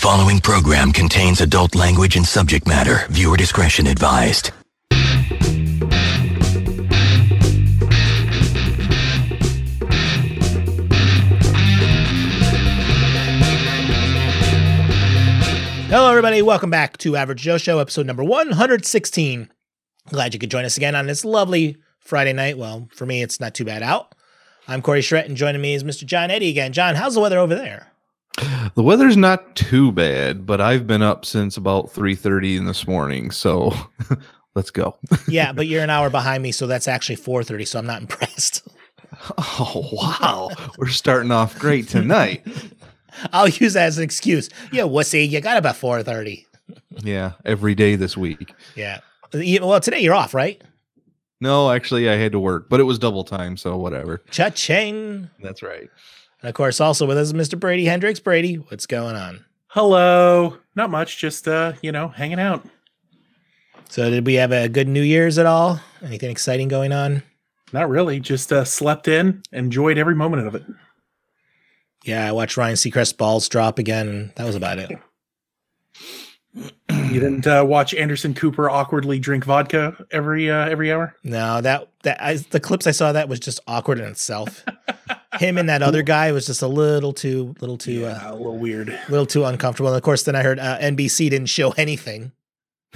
following program contains adult language and subject matter. Viewer discretion advised. Hello, everybody. Welcome back to Average Joe Show, episode number 116. Glad you could join us again on this lovely Friday night. Well, for me, it's not too bad out. I'm Corey Schrett, and joining me is Mr. John Eddie again. John, how's the weather over there? The weather's not too bad, but I've been up since about 3:30 in this morning, so let's go. yeah, but you're an hour behind me, so that's actually 4:30, so I'm not impressed. Oh, wow. We're starting off great tonight. I'll use that as an excuse. Yeah, wussy, you got about 4:30. Yeah, every day this week. Yeah. Well, today you're off, right? No, actually I had to work, but it was double time, so whatever. Cha-ching. That's right. And of course, also with us is Mr. Brady Hendricks. Brady, what's going on? Hello. Not much, just uh, you know, hanging out. So did we have a good New Year's at all? Anything exciting going on? Not really. Just uh, slept in, enjoyed every moment of it. Yeah, I watched Ryan Seacrest balls drop again, and that was about it. you didn't uh, watch Anderson Cooper awkwardly drink vodka every uh, every hour? No, that that I, the clips I saw that was just awkward in itself. Him and that other guy was just a little too little too yeah, uh, a little weird, a little too uncomfortable. And of course, then I heard uh, NBC didn't show anything.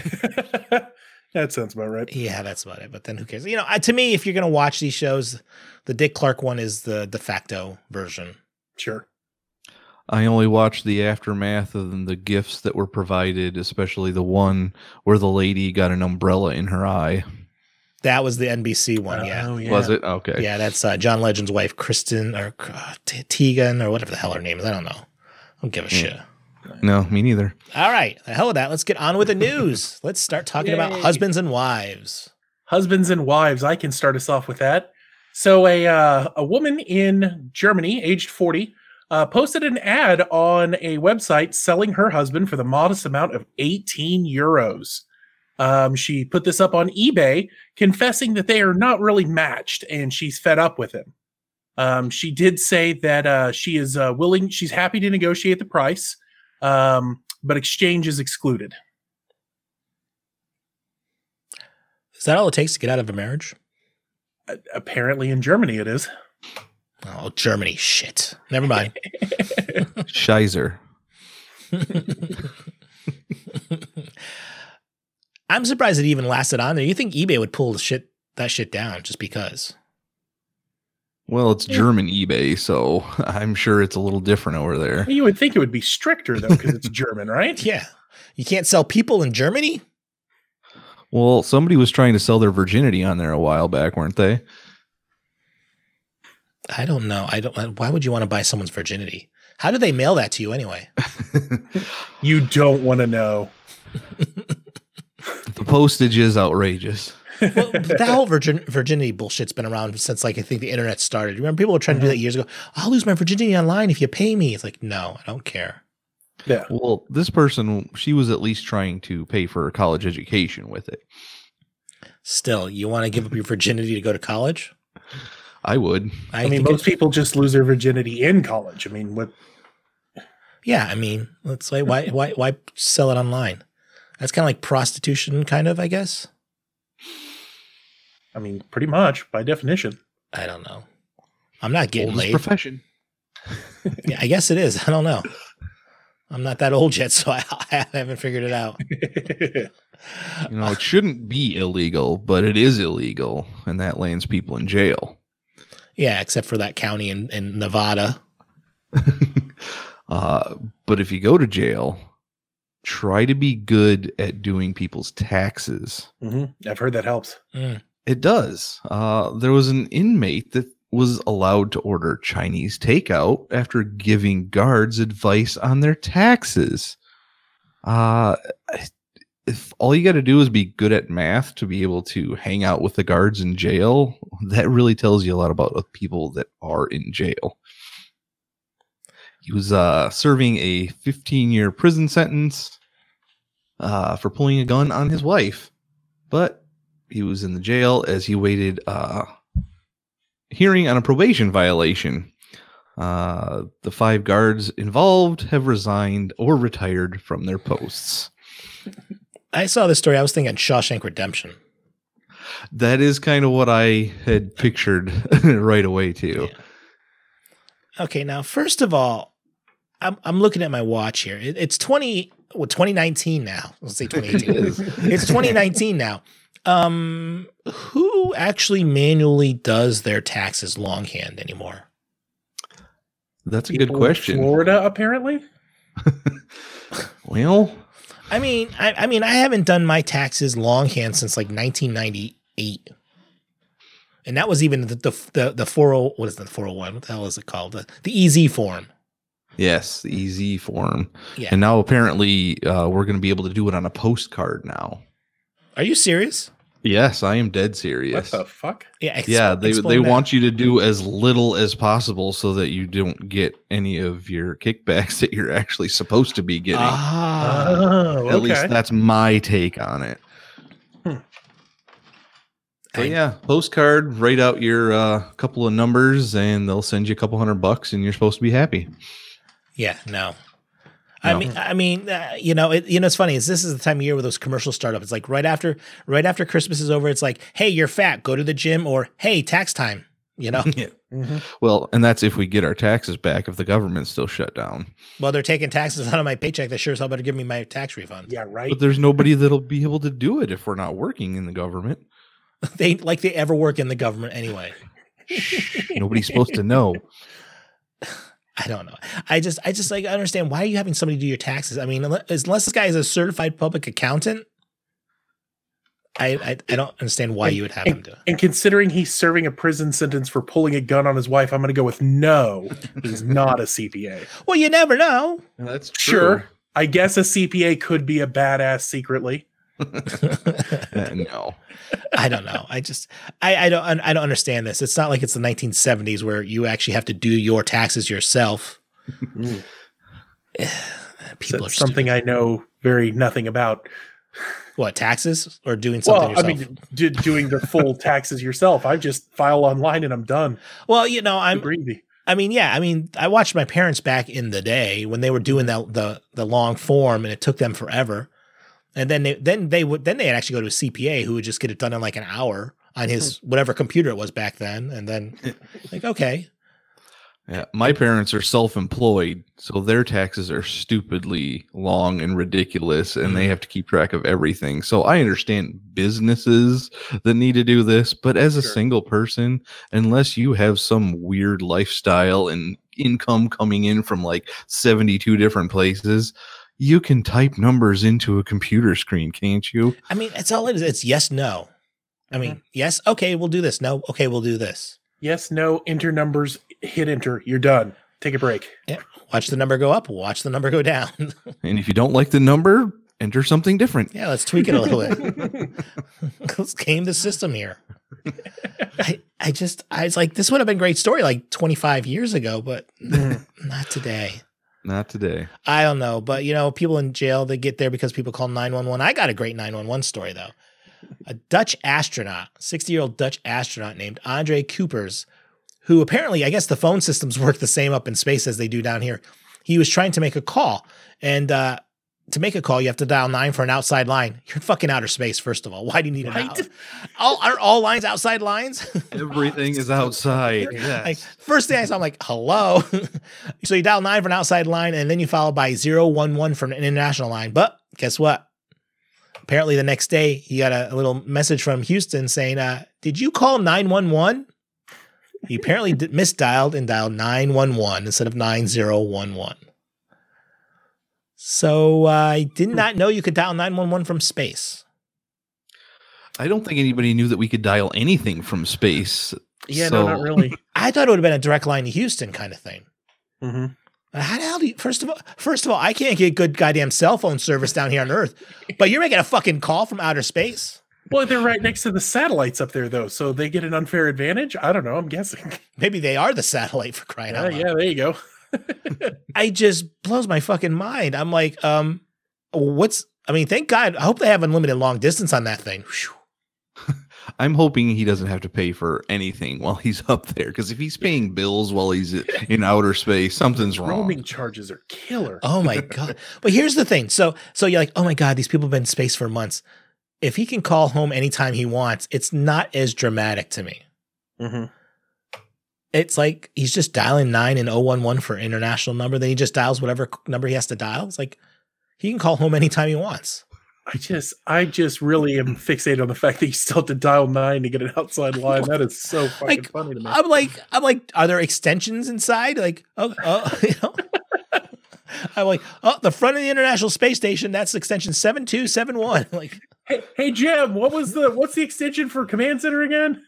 that sounds about right. Yeah, that's about it. But then who cares? You know, to me, if you're gonna watch these shows, the Dick Clark one is the de facto version. Sure. I only watched the aftermath of the gifts that were provided, especially the one where the lady got an umbrella in her eye. That was the NBC one, yeah. Oh, yeah. Was it? Okay. Yeah, that's uh, John Legend's wife, Kristen or uh, Tegan or whatever the hell her name is. I don't know. I don't give a yeah. shit. No, me neither. All right. The hell with that. Let's get on with the news. Let's start talking Yay. about husbands and wives. Husbands and wives. I can start us off with that. So a uh, a woman in Germany, aged 40, uh, posted an ad on a website selling her husband for the modest amount of 18 euros. Um, she put this up on eBay, confessing that they are not really matched and she's fed up with him. Um, she did say that uh, she is uh, willing, she's happy to negotiate the price, um, but exchange is excluded. Is that all it takes to get out of a marriage? Uh, apparently, in Germany, it is. Oh, Germany. Shit. Never mind. Scheiser. I'm surprised it even lasted on there. You think eBay would pull the shit that shit down just because? Well, it's German eBay, so I'm sure it's a little different over there. You would think it would be stricter though, because it's German, right? Yeah. You can't sell people in Germany? Well, somebody was trying to sell their virginity on there a while back, weren't they? I don't know. I don't. Why would you want to buy someone's virginity? How do they mail that to you anyway? you don't want to know. The postage is outrageous. well, that whole virgin, virginity bullshit's been around since like I think the internet started. Remember, people were trying to do that mm-hmm. years ago. I'll lose my virginity online if you pay me. It's like, no, I don't care. Yeah. Well, this person, she was at least trying to pay for a college education with it. Still, you want to give up your virginity to go to college? I would. I, I mean, most people just lose their virginity in college. I mean, what? Yeah, I mean, let's say why why why sell it online? That's kind of like prostitution, kind of, I guess. I mean, pretty much by definition. I don't know. I'm not getting Oldest laid. Profession. yeah, I guess it is. I don't know. I'm not that old yet, so I, I haven't figured it out. you know, it shouldn't be illegal, but it is illegal, and that lands people in jail. Yeah, except for that county in, in Nevada. uh, but if you go to jail, try to be good at doing people's taxes. Mm-hmm. I've heard that helps. Mm. It does. Uh, there was an inmate that was allowed to order Chinese takeout after giving guards advice on their taxes. Uh, if all you got to do is be good at math to be able to hang out with the guards in jail, that really tells you a lot about people that are in jail. He was uh, serving a 15 year prison sentence uh, for pulling a gun on his wife, but he was in the jail as he waited uh, hearing on a probation violation. Uh, the five guards involved have resigned or retired from their posts. I saw this story. I was thinking Shawshank Redemption. That is kind of what I had pictured right away too. Okay, now first of all, I'm I'm looking at my watch here. It, it's 20 well, 2019 now. Let's say 2018. it's 2019 now. Um, who actually manually does their taxes longhand anymore? That's a People good question. Florida, apparently. Well, I mean, I, I mean, I haven't done my taxes longhand since like 1998, and that was even the the the, the 40 what is the 401? What the hell is it called? The the EZ form. Yes, the easy form. Yeah. And now apparently uh, we're going to be able to do it on a postcard now. Are you serious? Yes, I am dead serious. What the fuck? Yeah. ex- yeah, they they that. want you to do as little as possible so that you don't get any of your kickbacks that you're actually supposed to be getting. Ah. Oh, At least that's my take on it. Hmm. So yeah, postcard, write out your uh, couple of numbers, and they'll send you a couple hundred bucks, and you're supposed to be happy. Yeah, no. I mean, I mean, uh, you know, it, you know, it's funny. Is this is the time of year where those commercials start up? It's like right after, right after Christmas is over. It's like, hey, you're fat, go to the gym, or hey, tax time. You know, Mhm. Well, and that's if we get our taxes back if the government's still shut down. well, they're taking taxes out of my paycheck. They sure as hell better give me my tax refund. Yeah, right. But there's nobody that'll be able to do it if we're not working in the government. They like they ever work in the government anyway. Nobody's supposed to know. I don't know. I just, I just like understand why are you having somebody do your taxes? I mean, unless, unless this guy is a certified public accountant, I, I, I don't understand why you would have him do it. And considering he's serving a prison sentence for pulling a gun on his wife, I'm going to go with no. He's not a CPA. Well, you never know. That's Sure. I guess a CPA could be a badass secretly. No. I don't know. I just I, I don't I don't understand this. It's not like it's the 1970s where you actually have to do your taxes yourself. People So are something stupid. I know very nothing about. what taxes or doing something Well, I mean, d- doing the full taxes yourself. I just file online and I'm done. well, you know, I'm Greedy. I mean, yeah, I mean, I watched my parents back in the day when they were doing the the the long form and it took them forever. And then they then they would then they'd actually go to a CPA who would just get it done in like an hour on his hmm. whatever computer it was back then. And then like, okay. Yeah, my parents are self-employed, so their taxes are stupidly long and ridiculous, and they mm-hmm. have to keep track of everything. So I understand businesses that need to do this, but as a Sure. single person, unless you have some weird lifestyle and income coming in from like 72 different places, you can type numbers into a computer screen, can't you? I mean, it's all it is. It's yes, no. I mean, yes, okay, we'll do this. No, okay, we'll do this. Yes, no, enter numbers, hit enter. You're done. Take a break. Yeah. Watch the number go up, watch the number go down. And if you don't like the number, enter something different. yeah, let's tweak it a little bit. let's game the system here. I, I just, I was like, this would have been a great story like 25 years ago, but Mm. not today. Not today. I don't know, but you know, people in jail they get there because people call 911. I got a great 911 story though. A Dutch astronaut, 60-year-old Dutch astronaut named Andre Kuipers, who apparently I guess the phone systems work the same up in space as they do down here. He was trying to make a call and uh to make a call, you have to dial nine for an outside line. You're in fucking outer space, first of all. Why do you need an Right? out? All aren't all lines outside lines? Everything is outside. Yes. Like first thing I saw, I'm like, hello. so you dial nine for an outside line, and then you follow by zero one one for an international line. But guess what? Apparently, the next day he got a, a little message from Houston saying, uh, "Did you call nine one one?" He apparently did, misdialed and dialed nine one one instead of nine zero one one. So uh, I did not know you could dial nine one one from space. I don't think anybody knew that we could dial anything from space. Yeah, So- no, not really. I thought it would have been a direct line to Houston kind of thing. hmm Uh, How the hell do you, first of all, first of all, I can't get good goddamn cell phone service down here on Earth, but you're making a fucking call from outer space. Well, they're right next to the satellites up there, though, so they get an unfair advantage. I don't know. I'm guessing. Maybe they are the satellite for crying Yeah, out loud. yeah. There you go. I just blows my fucking mind. I'm like, um, what's? I mean, thank God. I hope they have unlimited long distance on that thing. I'm hoping he doesn't have to pay for anything while he's up there. Because if he's paying bills while he's in outer space, something's wrong. Roaming charges are killer. Oh my god! But here's the thing. So so you're like, oh my god, these people have been in space for months. If he can call home anytime he wants, it's not as dramatic to me. Mhm. It's like he's just dialing nine and 011 for international number. Then he just dials whatever number he has to dial. It's like he can call home anytime he wants. I just, I just really am fixated on the fact that you still have to dial nine to get an outside line. That is so fucking Like, funny to me. I'm like, I'm like, are there extensions inside? Like, oh, oh you know. I'm like, oh, the front of the International Space Station. That's extension seven two seven one. Like, Hey, hey, Jim, what was the, what's the extension for command center again?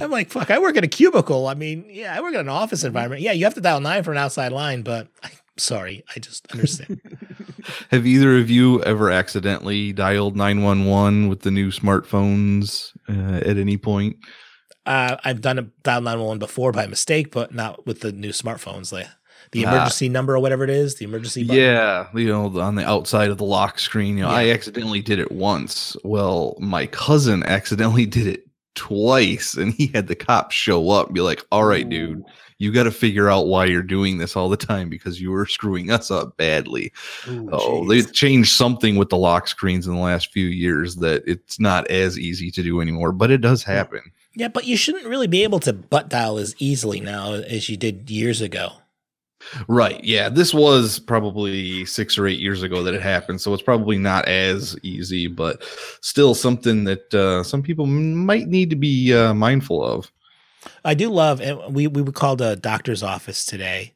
I'm like, fuck, I work in a cubicle. I mean, yeah, I work in an office environment. Yeah, you have to dial nine for an outside line, but I'm sorry, I just understand. Have either of you ever accidentally dialed 911 with the new smartphones uh, at any point? uh, I've done a dial 911 before by mistake, but not with the new smartphones. Like the Ah. emergency number or whatever it is, the emergency button. Yeah, you know, on the outside of the lock screen. You know, I accidentally did it once. Well, my cousin accidentally did it twice, and he had the cops show up and be like, "All right, dude, you got to figure out why you're doing this all the time because you were screwing us up badly." Ooh, Oh, they changed something with the lock screens in the last few years that it's not as easy to do anymore, but it does happen. Yeah, but you shouldn't really be able to butt dial as easily now as you did years ago. Right. Yeah. This was probably six or eight years ago that it happened. So it's probably not as easy, but still something that uh, some people might need to be uh, mindful of. I do love, and we we called a doctor's office today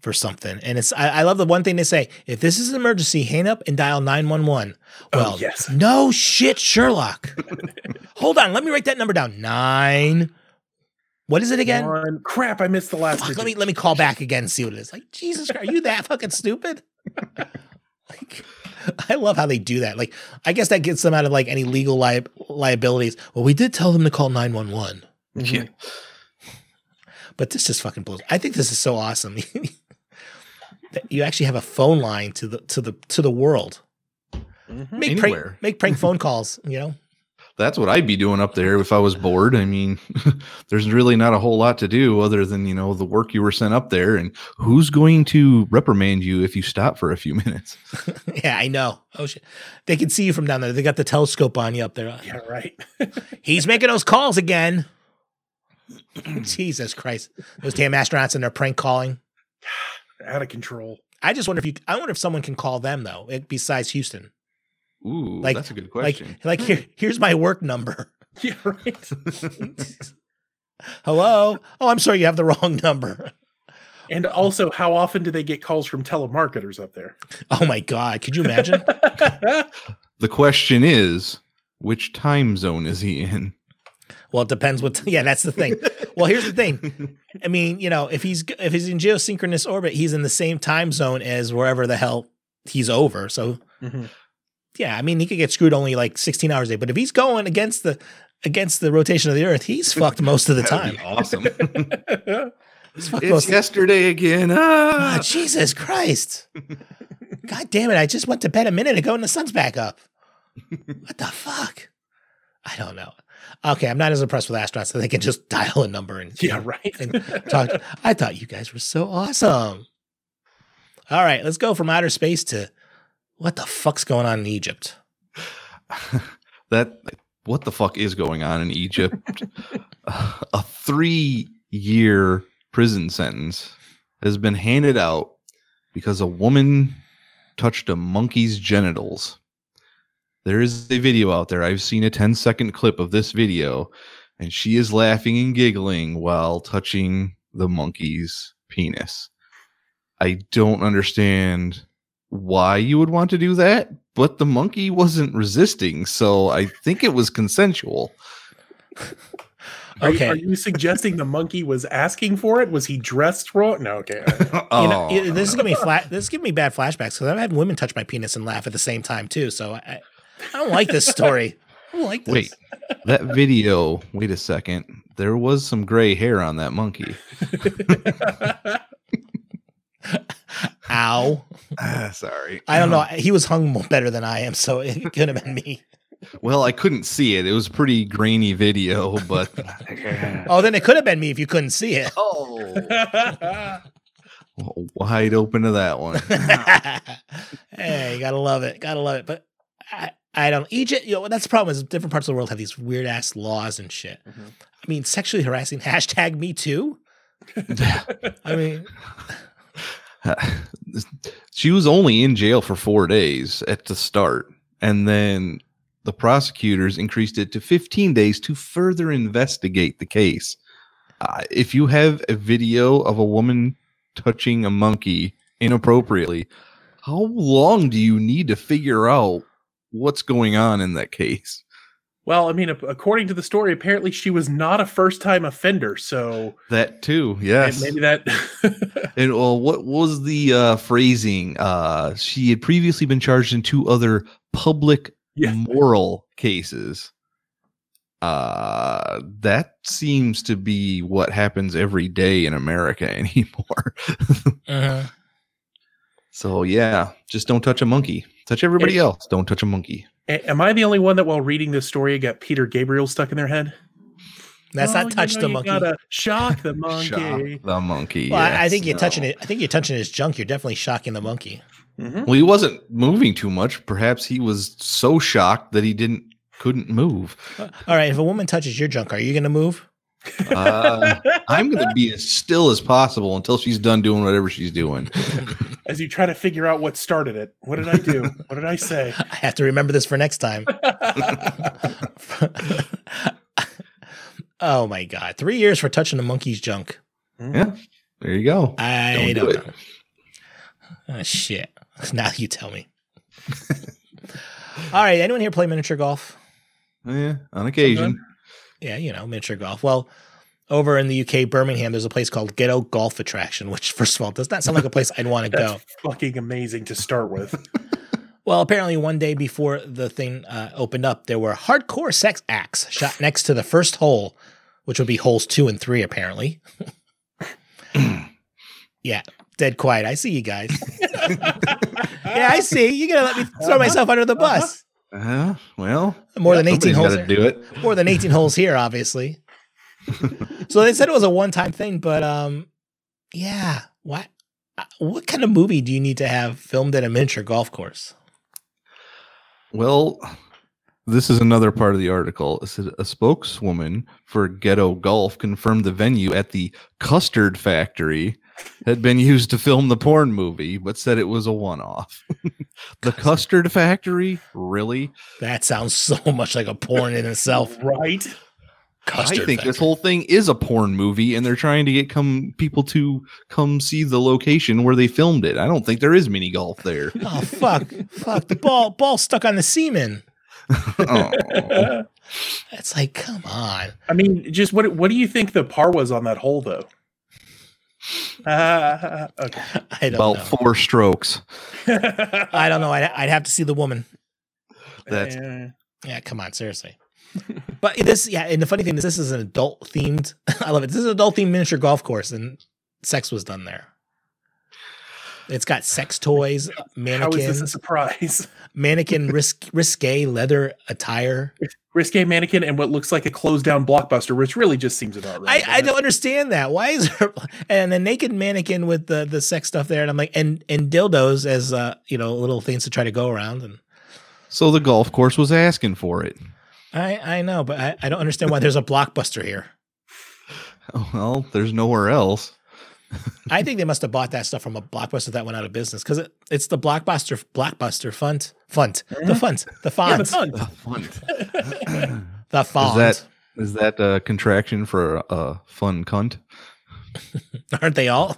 for something, and it's I, I love the one thing they say: if this is an emergency, hang up and dial nine one one. Oh, Well, yes. no shit, Sherlock. Hold on, let me write that number down. Nine. What is it again? One- crap, I missed the last. Fuck, let me let me call back again and see what it is. Like Jesus Christ, are you that fucking stupid? like, I love how they do that. Like, I guess that gets them out of like any legal li- liabilities. Well, we did tell them to call nine one one, Mhm. Yeah. but this just fucking blows. I think this is so awesome. that you actually have a phone line to the to the to the world. Mhm. Make Anywhere. prank make prank phone calls. You know. That's what I'd be doing up there if I was bored. I mean, there's really not a whole lot to do other than, you know, the work you were sent up there and who's going to reprimand you if you stop for a few minutes. yeah, I know. Oh shit, they can see you from down there. They got the telescope on you up there. Yeah, right. He's making those calls again. Jesus Christ. Those damn astronauts and their prank calling. Out of control. I just wonder if you I wonder if someone can call them though, besides Houston. Ooh, Like- that's a good question. like here, here's my work number. Yeah, right. Hello? Oh, I'm sorry, you have the wrong number. and also, how often do they get calls from telemarketers up there? Oh my god, could you imagine? the question is, which time zone is he in? well, it depends what yeah, that's the thing. Well, here's the thing. I mean, you know, if he's if he's in geosynchronous orbit, he's in the same time zone as wherever the hell he's over. So Mhm. Yeah, I mean, he could get screwed only like 16 hours a day. But if he's going against the against the rotation of the Earth, he's fucked most of the time. awesome. It's yesterday again. Ah, Ah! Jesus Christ! God damn it! I just went to bed a minute ago and the sun's back up. What the fuck? I don't know. Okay, I'm not as impressed with astronauts that they can just dial a number and yeah, right. and talk. I thought you guys were so awesome. All right, let's go from outer space to what the fuck's going on in Egypt. that what the fuck is going on in Egypt? a three year prison sentence has been handed out because a woman touched a monkey's genitals. There is a video out there. I've seen a 10 second clip of this video, and she is laughing and giggling while touching the monkey's penis. I don't understand why you would want to do that, but the monkey wasn't resisting, so I think it was consensual. Okay. are you suggesting the monkey was asking for it? Was he dressed wrong? No, okay. You know, Oh, this is gonna be flat. This is giving me bad flashbacks because I've had women touch my penis and laugh at the same time too. So I, I don't like this story. I don't like this. Wait, that video. Wait a second. There was some gray hair on that monkey. Ow! Ah, sorry. I don't know. He was hung better than I am, so it could have been me. Well, I couldn't see it. It was pretty grainy video, but Oh, then it could have been me if you couldn't see it. oh, wide open to that one. hey, you gotta love it. Gotta love it. But I, I don't Egypt, you know, that's the problem is different parts of the world have these weird ass laws and shit. Mhm. I mean, sexually harassing hashtag me too. I mean, she was only in jail for four days at the start, and then the prosecutors increased it to 15 days to further investigate the case. Uh, if you have a video of a woman touching a monkey inappropriately, how long do you need to figure out what's going on in that case? Well, I mean, according to the story, apparently she was not a first-time offender, so That too, and yes. maybe that. And well, what was the uh, phrasing? Uh, she had previously been charged in two other public Yeah. moral cases. Uh, that seems to be what happens every day in America anymore. uh-huh. so yeah, just don't touch a monkey. Touch everybody else. Don't touch a monkey. A- Am I the only one that, while reading this story, got Peter Gabriel stuck in their head? that's Oh, not you touch know, the you monkey. Gotta shock the monkey. Shock the monkey. well, I, I think you're touching it. I think you're touching his junk. You're definitely shocking the monkey. Mhm. Well, he wasn't moving too much. Perhaps he was so shocked that he didn't couldn't move. All right, if a woman touches your junk, are you gonna move? Uh, I'm going to be as still as possible until she's done doing whatever she's doing. As you try to figure out what started it, what did I do? what did I say? I have to remember this for next time. oh my god, three years for touching a monkey's junk. Yeah, there you go. I Don't do don't, it. know. Oh, shit. Now you tell me. All right. Anyone here play miniature golf? Yeah, on occasion. Yeah, you know, miniature golf. Well, over in the UK, Birmingham, there's a place called Ghetto Golf Attraction, which, first of all, does not sound like a place I'd want to go. fucking amazing to start with. Well, apparently, one day before the thing uh, opened up, there were hardcore sex acts shot next to the first hole, which would be holes two and three, apparently. yeah, dead quiet. I see you guys. yeah, I see. You're gonna let me throw myself under the bus. Uh, well, More than 18 holes. do it. More than 18 holes here, obviously. so they said it was a one-time thing, but um, yeah. What uh, what kind of movie do you need to have filmed at a miniature golf course? Well, this is another part of the article. It said a spokeswoman for Ghetto Golf confirmed the venue at the Custard Factory had been used to film the porn movie, but said it was a one-off. the Custard Factory, really? That sounds so much like a porn in itself. right? Custard I think this whole thing is a porn movie, and they're trying to get come people to come see the location where they filmed it. I don't think there is mini golf there. Oh fuck! fuck the ball! Ball stuck on the semen. Oh. It's like, come on. I mean, just what what do you think the par was on that hole, though? Uh, okay. I don't About know. four strokes. I don't know. I'd, I'd have to see the woman. That's Uh, Yeah, come on, seriously. but this, yeah, and the funny thing is, this is an adult themed. I love it. This is an adult themed miniature golf course, and sex was done there. It's got sex toys, mannequins. how is this a surprise? mannequin risk, risque leather attire. Risque mannequin and what looks like a closed down blockbuster, which really just seems about right. I, I don't understand that. Why is there and a naked mannequin with the the sex stuff there? And I'm like, and and dildos as uh you know little things to try to go around. And so the golf course was asking for it. I I know, but I, I don't understand why there's a blockbuster here. Well, there's nowhere else. I think they must have bought that stuff from a blockbuster that went out of business because it, it's the blockbuster blockbuster font font the uh-huh. font the Yeah, the font fun. Fun. the font. that- Is that a contraction for a, a fun cunt? Aren't they all?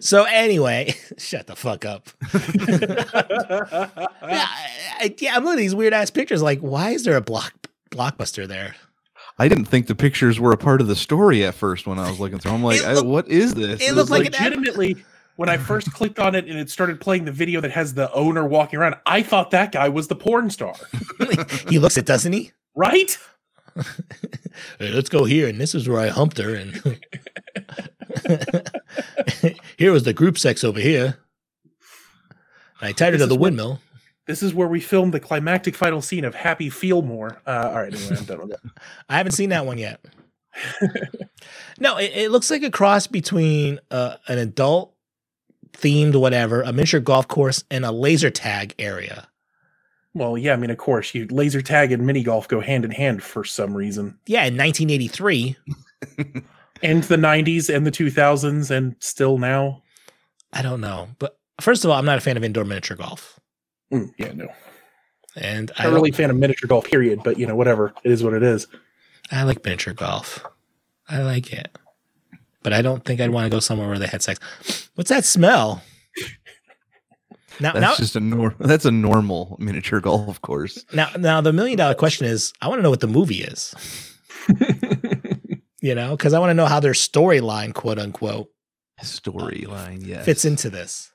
so anyway, shut the fuck up. Yeah, I, I, yeah, I'm looking at these weird ass pictures. Like, why is there a block blockbuster there? I didn't think the pictures were a part of the story at first when I was looking through. I'm like, It I- what is this? It, looked this like an ad- Legitimately, when I first clicked on it and it started playing the video that has the owner walking around, I thought that guy was the porn star. he looks it, doesn't he? Right? Hey, let's go here, and this is where I humped her, and here was the group sex over here. I tied her to the is when- windmill. This is where we filmed the climactic final scene of Happy Feel More. Uh, all right, anyway, I'm done with that. I haven't seen that one yet. no, it, it looks like a cross between uh, an adult themed whatever, a miniature golf course, and a laser tag area. Well, yeah, I mean, of course, you laser tag and mini golf go hand in hand for some reason. Yeah, in 1983. and the 90s and the 2000s and still now. I don't know, but first of all, I'm not a fan of indoor miniature golf. Mm, yeah, no. And I'm not really a fan of miniature golf, period. But you know, whatever. It is what it is. I like miniature golf. I like it. But I don't think I'd want to go somewhere where they had sex. What's that smell? Now, that's now, just a nor- that's a normal miniature golf course. Now, now the million dollar question is: I want to know what the movie is. you know, because I want to know how their storyline, quote unquote, storyline, yeah, fits into this.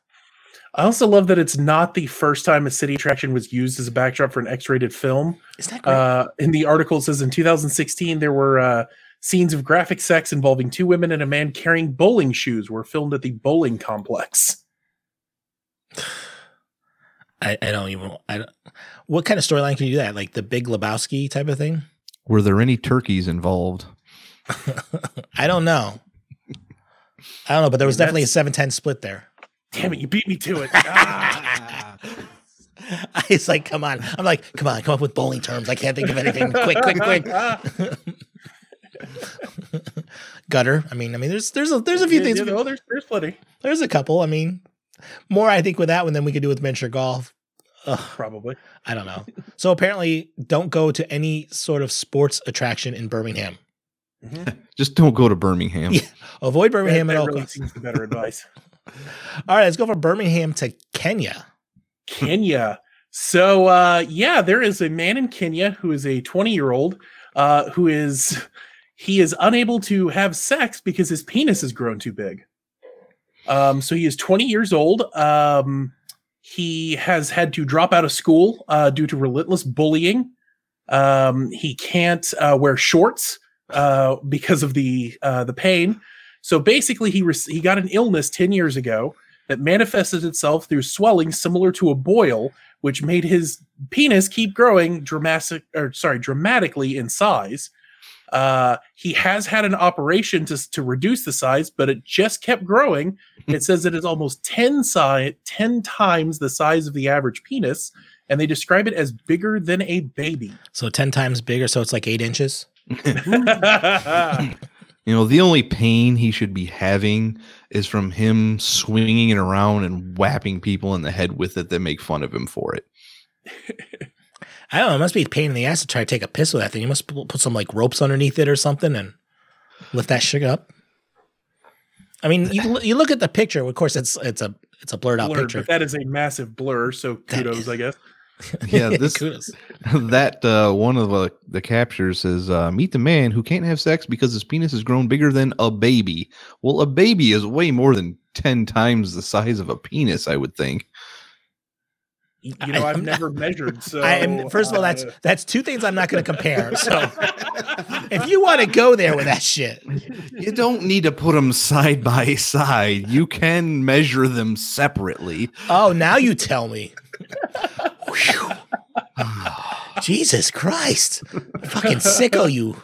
I also love that it's not the first time a city attraction was used as a backdrop for an X-rated film. Is that great? Uh, in the article, it says in 2016 there were uh, scenes of graphic sex involving two women and a man carrying bowling shoes were filmed at the bowling complex. I, I don't even. I don't, what kind of storyline can you do that? Like the Big Lebowski type of thing? Were there any turkeys involved? I don't know. I don't know, but there was definitely a 7-10 split there. Damn it, you beat me to it. Ah. It's like, come on. I'm like, come on, come up with bowling terms. I can't think of anything. quick, quick, quick. Gutter. I mean, I mean, there's there's a there's a few yeah, things. Yeah, oh, there's there's plenty. There's a couple. I mean, more I think with that one than we could do with miniature golf. Ugh, Probably. I don't know. So apparently, don't go to any sort of sports attraction in Birmingham. Mm-hmm. Just don't go to Birmingham. Yeah. Avoid Birmingham that, at all really costs. seems the better advice. All right, let's go from Birmingham to Kenya. Kenya. So uh, yeah, there is a man in Kenya who is a 20 year old uh, who is he is unable to have sex because his penis has grown too big. Um, so he is 20 years old. Um, he has had to drop out of school uh, due to relentless bullying. Um, he can't uh, wear shorts uh, because of the uh, the pain. So basically, he re- he got an illness 10 years ago that manifested itself through swelling similar to a boil, which made his penis keep growing dramatic or sorry dramatically in size. Uh, he has had an operation to, to reduce the size, but it just kept growing. it says it is almost 10 size, 10 times the size of the average penis, and they describe it as bigger than a baby. So 10 times bigger. So it's like eight inches. You know, the only pain he should be having is from him swinging it around and whapping people in the head with it that make fun of him for it. I don't know. It must be a pain in the ass to try to take a piss with that thing. You must put some like ropes underneath it or something and lift that shit up. I mean, you, you look at the picture. Of course, it's it's a it's a blurred out Blurred, picture. but that is a massive blur. So kudos, I guess. Yeah, this Kudos. that uh, one of the, the captures says, uh, "Meet the man who can't have sex because his penis has grown bigger than a baby." Well, a baby is way more than ten times the size of a penis. I would think. You know, I- I've I'm not- never measured. So I am first of all, that's uh, that's two things I'm not going to compare. So if you want to go there with that shit, You don't need to put them side by side. You can measure them separately. oh, now you tell me. Whew. Jesus Christ, fucking sicko you.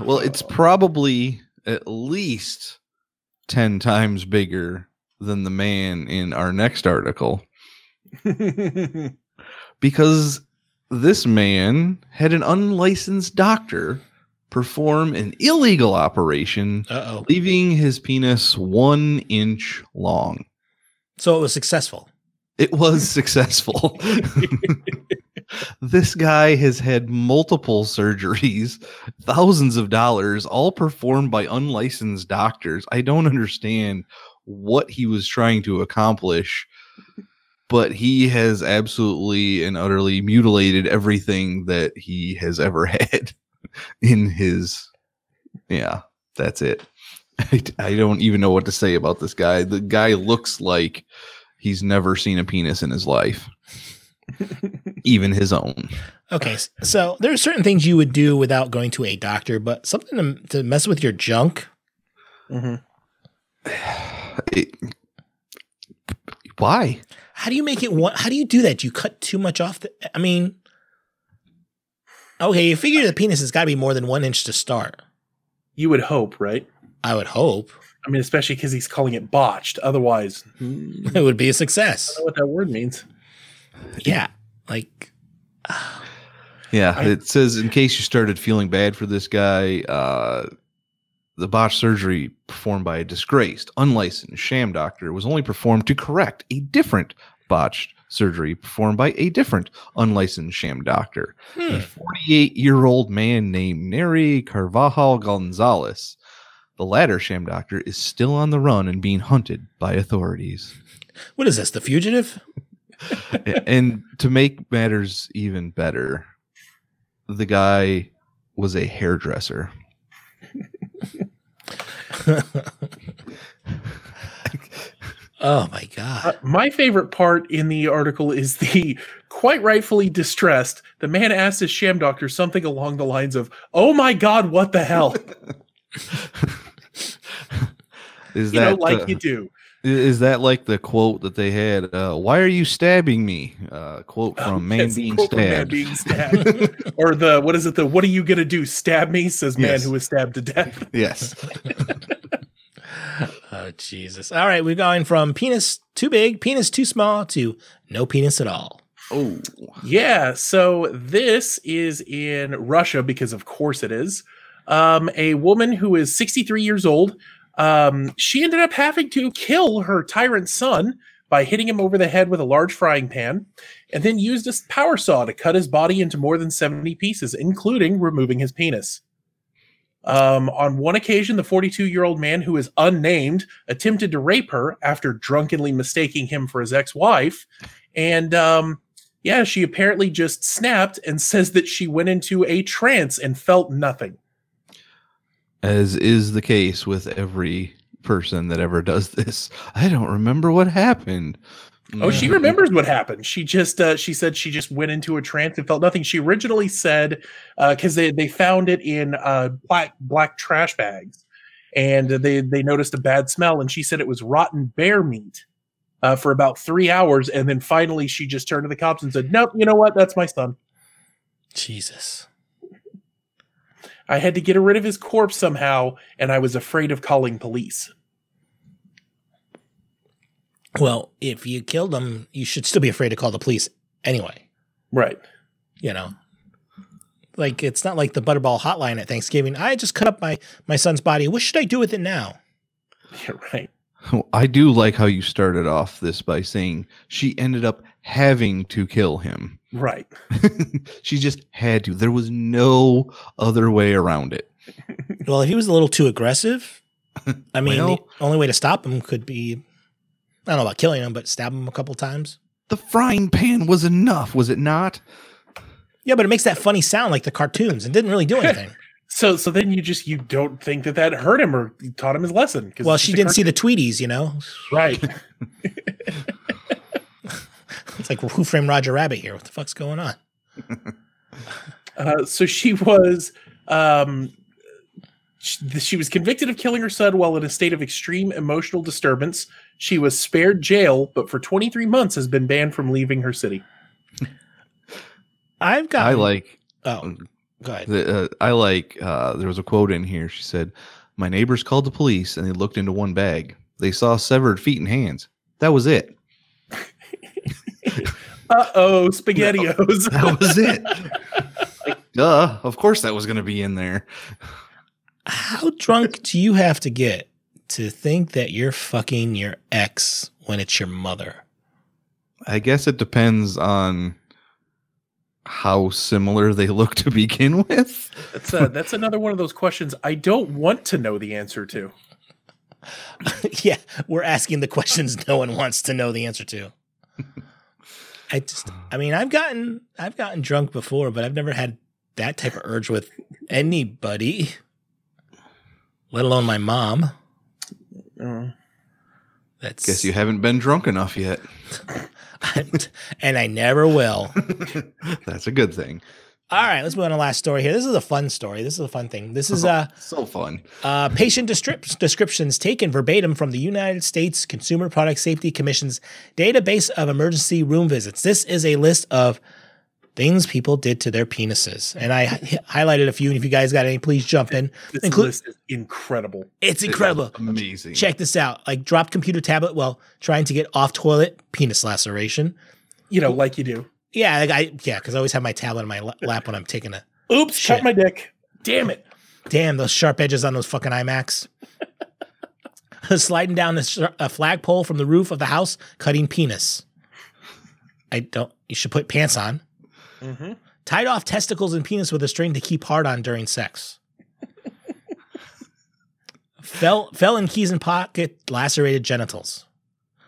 Well, it's probably at least 10 times bigger than the man in our next article because this man had an unlicensed doctor perform an illegal operation, Uh oh. leaving his penis one inch long. So it was successful. It was successful. this guy has had multiple surgeries, thousands of dollars, all performed by unlicensed doctors. I don't understand what he was trying to accomplish, but he has absolutely and utterly mutilated everything that he has ever had in his. Yeah, that's it. I, I don't even know what to say about this guy. The guy looks like he's never seen a penis in his life, even his own. Okay, so there are certain things you would do without going to a doctor, but something to, to mess with your junk. mhm. It- why? How do you make it one? How do you do that? Do you cut too much off? The, I mean, okay, you figure the penis has got to be more than one inch to start. You would hope, right? I would hope I mean, especially because he's calling it botched. Otherwise, it would be a success. I don't know what that word means. Yeah, like Yeah, I- it says in case you started feeling bad for this guy, uh, the botched surgery performed by a disgraced, unlicensed sham doctor was only performed to correct a different botched surgery performed by a different unlicensed sham doctor, hmm, a 48 year old man named Neri Carvajal Gonzalez. The latter sham doctor is still on the run and being hunted by authorities. what is this? The fugitive? And to make matters even better, the guy was a hairdresser. oh my Uh, god! my favorite part in the article is the quite rightfully distressed. The man asked his sham doctor something along the lines of, "Oh my God, what the hell?" Is you that know, like uh, you do. is that like the quote that they had? Uh, Why are you stabbing me? Uh, quote from Um, man yes, being quote from Man stabbed. being stabbed. or the what is it? The what are you gonna do? Stab me? Says man Yes. who was stabbed to death. yes. Oh Jesus! All right, we're going from penis too big, penis too small, to no penis at all. Oh, Yeah, so this is in Russia because of course it is. Um, a woman who is 63 years old. Um, she ended up having to kill her tyrant son by hitting him over the head with a large frying pan, and then used a power saw to cut his body into more than 70 pieces, including removing his penis. Um, on one occasion, the 42 year old man who is unnamed attempted to rape her after drunkenly mistaking him for his ex wife. And um, yeah, she apparently just snapped and says that she went into a trance and felt nothing. As is the case with every person that ever does this. I don't remember what happened. Oh, she remembers what happened. She just uh, she said she just went into a trance and felt nothing. She originally said uh, because they they found it in uh, black black trash bags, and they they noticed a bad smell, and she said it was rotten bear meat. Uh, for about three hours, and then finally she just turned to the cops and said, "Nope, you know what? That's my son. Jesus. I had to get rid of his corpse somehow, and I was afraid of calling police." Well, if you killed him, you should still be afraid to call the police anyway. Right. You know, like it's not like the Butterball hotline at Thanksgiving. I just cut up my my son's body. What should I do with it now? Yeah, right. I do like how you started off this by saying she ended up having to kill him. Right. she just had to. There was no other way around it. Well, if he was a little too aggressive, I mean, Well- the only way to stop him could be I don't know about killing him, but stab him a couple times. The frying pan was enough, was it not? Yeah, but it makes that funny sound like the cartoons and didn't really do anything. So so then you just you don't think that that hurt him or taught him his lesson? well, she didn't see the Tweeties, you know. Right. It's like Who Framed Roger Rabbit here. What the fuck's going on? Uh, so she was um, she, she was convicted of killing her son while in a state of extreme emotional disturbance. She was spared jail, but for 23 months has been banned from leaving her city. I've got. I like Oh, go ahead. the, uh, I like uh, there was a quote in here. She said, "My neighbors called the police and they looked into one bag. They saw severed feet and hands. That was it. Uh oh, spaghettios. That was it. like, duh. Of course, that was going to be in there. How drunk do you have to get to think that you're fucking your ex when it's your mother? I guess it depends on how similar they look to begin with. That's uh, that's another one of those questions I don't want to know the answer to. yeah, we're asking the questions no one wants to know the answer to. I just, I mean, I've gotten, I've gotten drunk before, but I've never had that type of urge with anybody, let alone my mom. Uh, That's Guess you haven't been drunk enough yet. and I never will. That's a good thing. All right, let's move on to the last story here. This is a fun story. This is a fun thing. This is uh, So fun. uh, patient descrip- descriptions taken verbatim from the United States Consumer Product Safety Commission's database of emergency room visits. This is a list of things people did to their penises, and I highlighted a few. And if you guys got any, please jump in. This Inclu- list is incredible. It's incredible. Amazing. Check this out. Like dropped computer tablet while trying to get off toilet, penis laceration. You know, like you do. Yeah, like I yeah, because I always have my tablet in my lap when I'm taking a. Oops, Shit. cut my dick. Damn it. Damn those sharp edges on those fucking iMacs. Sliding down sh- a flagpole from the roof of the house, cutting penis. I don't. You should put pants on. Mm-hmm. Tied off testicles and penis with a string to keep hard on during sex. fell fell in keys and pocket, lacerated genitals.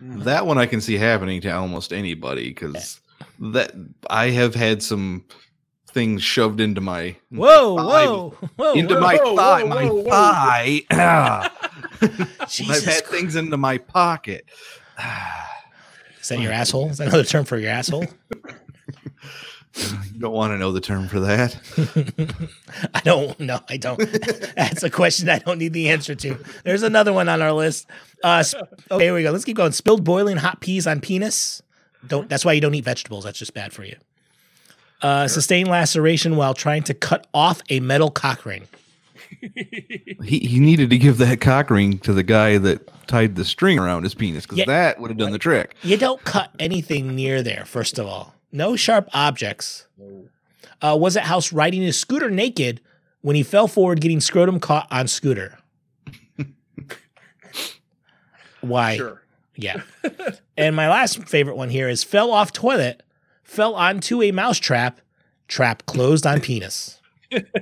That one I can see happening to almost anybody because that I have had some things shoved into my Whoa, thigh- whoa, whoa! into whoa. my whoa, thigh, whoa, my whoa, whoa. thigh. Ah. Jesus I've had Christ. things into my pocket. Is that your asshole? Is that another term for your asshole? You don't want to know the term for that. I don't. know. I don't. That's a question I don't need the answer to. There's another one on our list. Uh, sp- okay, here we go. Let's keep going. Spilled boiling hot peas on penis. Don't. That's why you don't eat vegetables. That's just bad for you. Uh, sustained laceration while trying to cut off a metal cock ring. He he needed to give that cock ring to the guy that tied the string around his penis because Yeah. that would have done the trick. You don't cut anything near there. First of all, no sharp objects. Uh, was at house riding his scooter naked when he fell forward, getting scrotum caught on scooter. Why? Sure. Yeah. and my last favorite one here is fell off toilet, fell onto a mouse trap, trap closed on penis.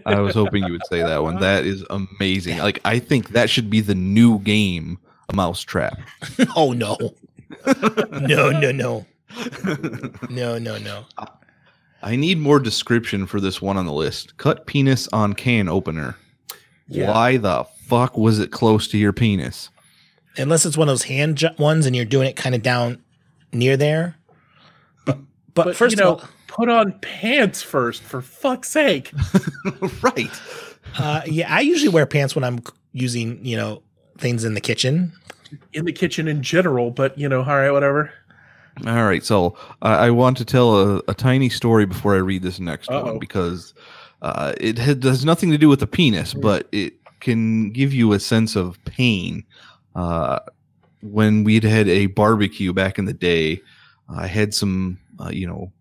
I was hoping you would say that one. That is amazing. Like I think that should be the new game, a mouse trap. oh no. no, no, no. No, no, no. I need more description for this one on the list. Cut penis on can opener. Yeah. Why the fuck was it close to your penis? Unless it's one of those hand ju- ones and you're doing it kind of down near there. But, but, But first you know, of all, put on pants first, for fuck's sake. right. uh, yeah, I usually wear pants when I'm using, you know, things in the kitchen. In the kitchen in general, but you know, all right, whatever. All right. So I I want to tell a, a tiny story before I read this next Uh-oh. one because uh, it has nothing to do with the penis, but it can give you a sense of pain. Uh, when we'd had a barbecue back in the day, I had some, uh, you know,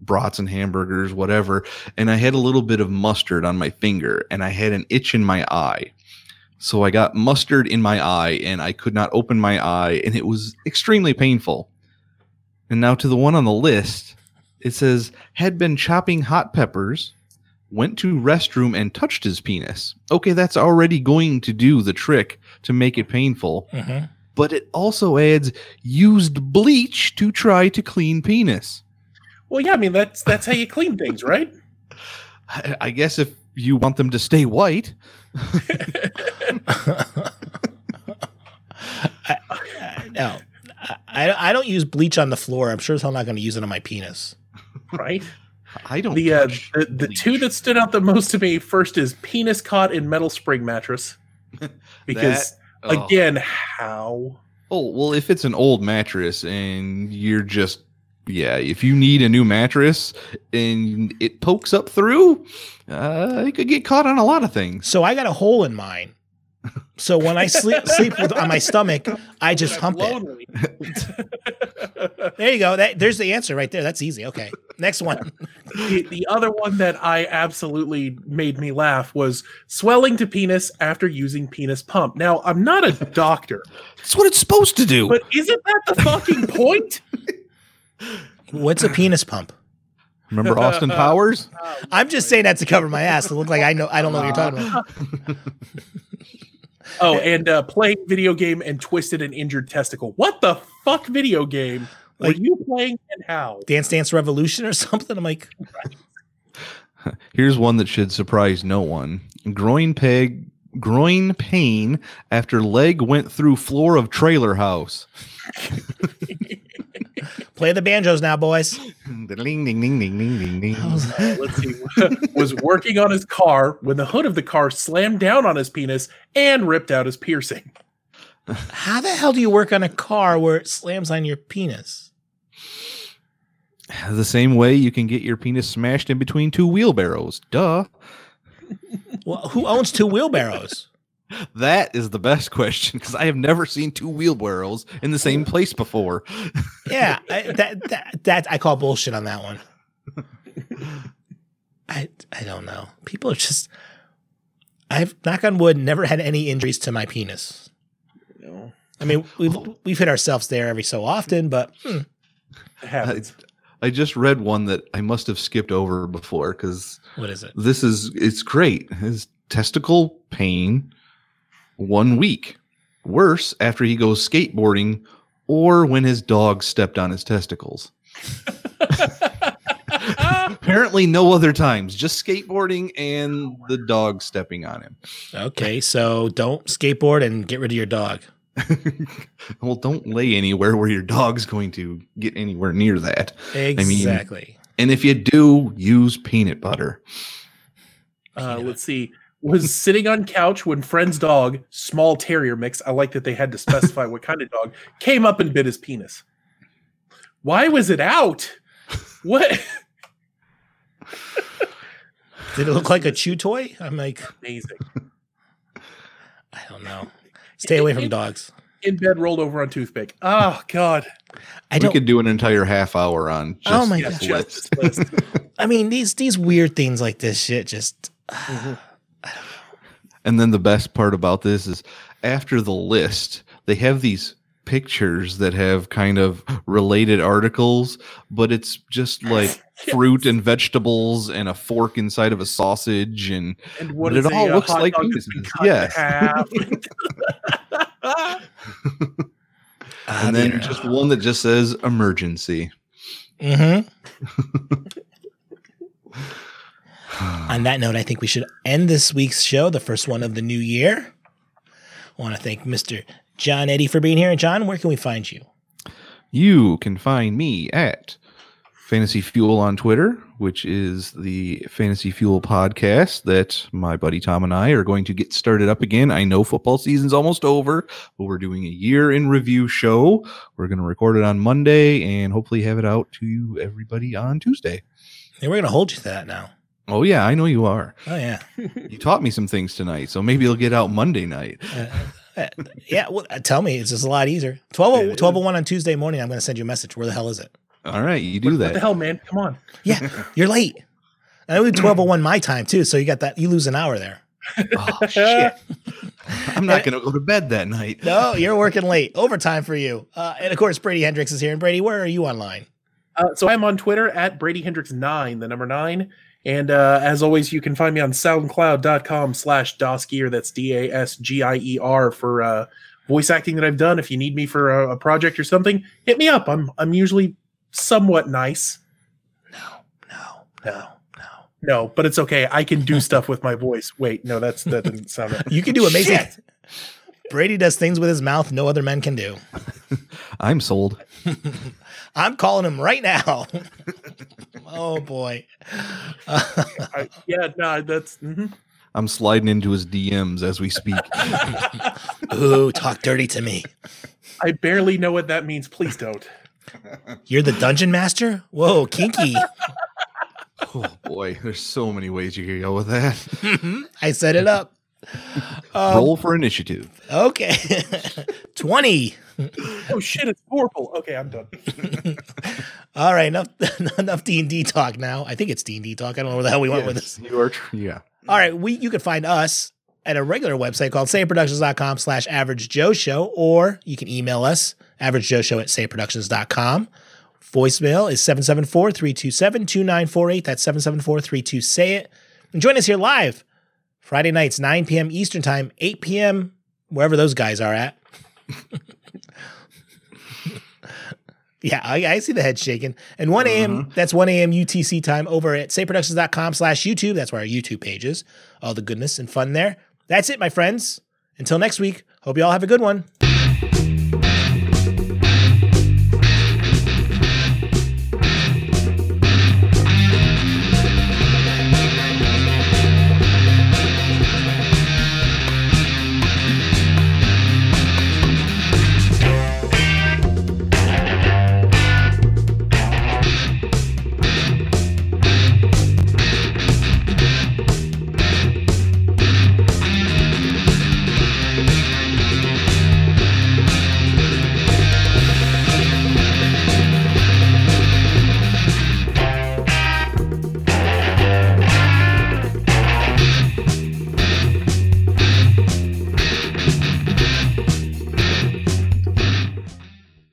brats and hamburgers, whatever, and I had a little bit of mustard on my finger, and I had an itch in my eye. So I got mustard in my eye, and I could not open my eye, and it was extremely painful. And now to the one on the list, it says had been chopping hot peppers, went to restroom and touched his penis. Okay, that's already going to do the trick to make it painful, Mhm. but it also adds used bleach to try to clean penis. Well, yeah, I mean that's that's how you clean things, right? I, I guess if you want them to stay white, I, I, no, I, I don't use bleach on the floor. I'm sure as hell not going to use it on my penis. Right. I don't. The uh, touch the, the two that stood out the most to me first is penis caught in metal spring mattress. Because Oh. again, how? Oh, well, if it's an old mattress and you're just, yeah, if you need a new mattress and it pokes up through, uh, it could get caught on a lot of things. So I got a hole in mine. So when I sleep sleep with, on my stomach, I just hump it. There you go. That, there's the answer right there. That's easy. Okay. Next one. the, the other one that I absolutely made me laugh was swelling to penis after using penis pump. Now, I'm not a doctor, That's what it's supposed to do. but isn't that the fucking point? What's a penis pump? Remember Austin Powers? I'm just saying that to cover my ass to look like I know. I don't know what you're talking about. Oh, and uh, playing video game and twisted an injured testicle. What the fuck video game Like- were you playing and how? Dance Dance Revolution or something. I'm like, Here's one that should surprise no one. Groin peg, groin pain after leg went through floor of trailer house. play the banjos now, boys. Ding, ding, ding, ding, ding, ding, ding. Uh, let's see. was working on his car when the hood of the car slammed down on his penis and ripped out his piercing. How the hell do you work on a car where it slams on your penis? The same way you can get your penis smashed in between two wheelbarrows. Duh. Well, who owns two wheelbarrows? That is the best question because I have never seen two wheelbarrows in the same place before. Yeah, I, that that that I call bullshit on that one. I I don't know. People are just. I've knock on wood never had any injuries to my penis. No, I mean, we've we've hit ourselves there every so often, but hmm, it happens. I just read one that I must have skipped over before because what is it? this is it's great. His testicle pain one week. Worse after he goes skateboarding or when his dog stepped on his testicles. Apparently no other times, just skateboarding and the dog stepping on him. Okay, so don't skateboard and get rid of your dog. well, don't lay anywhere where your dog's going to get anywhere near that. mean- Exactly. And if you do, use peanut butter. Uh, let's see. Was sitting on couch when friend's dog, small terrier mix. I like that they had to specify what kind of dog came up and bit his penis. Why was it out? What? Did it look like a chew toy? I'm like, Amazing. I don't know. Stay away from dogs. In bed, rolled over on toothpick. Oh God. I we don't. could do an entire half hour on oh just Oh my Yeah, God. just list. I mean, these these weird things like this shit just. Mm-hmm. And then the best part about this is after the list, they have these pictures that have kind of related articles, but it's just like fruit and vegetables and a fork inside of a sausage and And what But it is a, all looks like dog that's been penises. cut in Yes. Ah, and then just one that just says emergency. Mm-hmm. On that note, I think we should end this week's show, the first one of the new year. I want to thank Mr. John Eddy for being here. And John, where can we find you? You can find me at Fantasy Fuel on Twitter, which is the Fantasy Fuel podcast that my buddy Tom and I are going to get started up again. I know football season's almost over, but we're doing a year in review show. We're going to record it on Monday and hopefully have it out to everybody, on Tuesday. And we're going to hold you to that now. Oh, yeah, I know you are. Oh, yeah. You taught me some things tonight, so maybe it'll get out Monday night. Uh, uh, yeah. Well, uh, tell me. It's just a lot easier. 12, It is. 1201 on Tuesday morning, I'm going to send you a message. Where the hell is it? All right, you do that. What the hell, man? Come on. Yeah, you're late. And it was 1201 my time, too. So you got that. You lose an hour there. Oh, shit. I'm not going to go to bed that night. No, you're working late. Overtime for you. Uh, and of course, Brady Hendricks is here. And Brady, where are you online? Uh, so I'm on Twitter at Brady Hendricks nine, the number nine. And uh, as always, you can find me on soundcloud.com slash Dasgier. That's D A S G I E R for uh, voice acting that I've done. If you need me for a, a project or something, hit me up. I'm I'm usually somewhat nice. No, no, no, no. No, but it's okay. I can do stuff with my voice. Wait, no, that's that didn't sound right. You can do amazing. Shit. Brady does things with his mouth no other men can do. I'm sold. I'm calling him right now. oh boy. I, yeah, no, that's mhm. I'm sliding into his DMs as we speak. Ooh, talk dirty to me. I barely know what that means. Please don't. You're the dungeon master? Whoa, kinky. oh boy, there's so many ways you could go with that. I set it up. Um, Roll for initiative. okay. 20. Oh shit, it's horrible. Okay, I'm done. All right, enough enough D&D talk now. I think it's D&D talk. I don't know where the hell we went with this. You are, yeah. All right, we you can find us at a regular website called sayproductions.com slash average joe show, or you can email us average joe show at sayproductions.com. Voicemail is 774-327-2948. That's 774-32 it. And join us here live Friday nights, 9 p.m. Eastern time, 8 p.m. wherever those guys are at. yeah, I, I see the head shaking. And 1 a.m. Mm-hmm. That's 1 a.m. UTC time over at sayproductions.com slash YouTube. That's where our YouTube page is. All the goodness and fun there. That's it, my friends. Until next week, hope you all have a good one.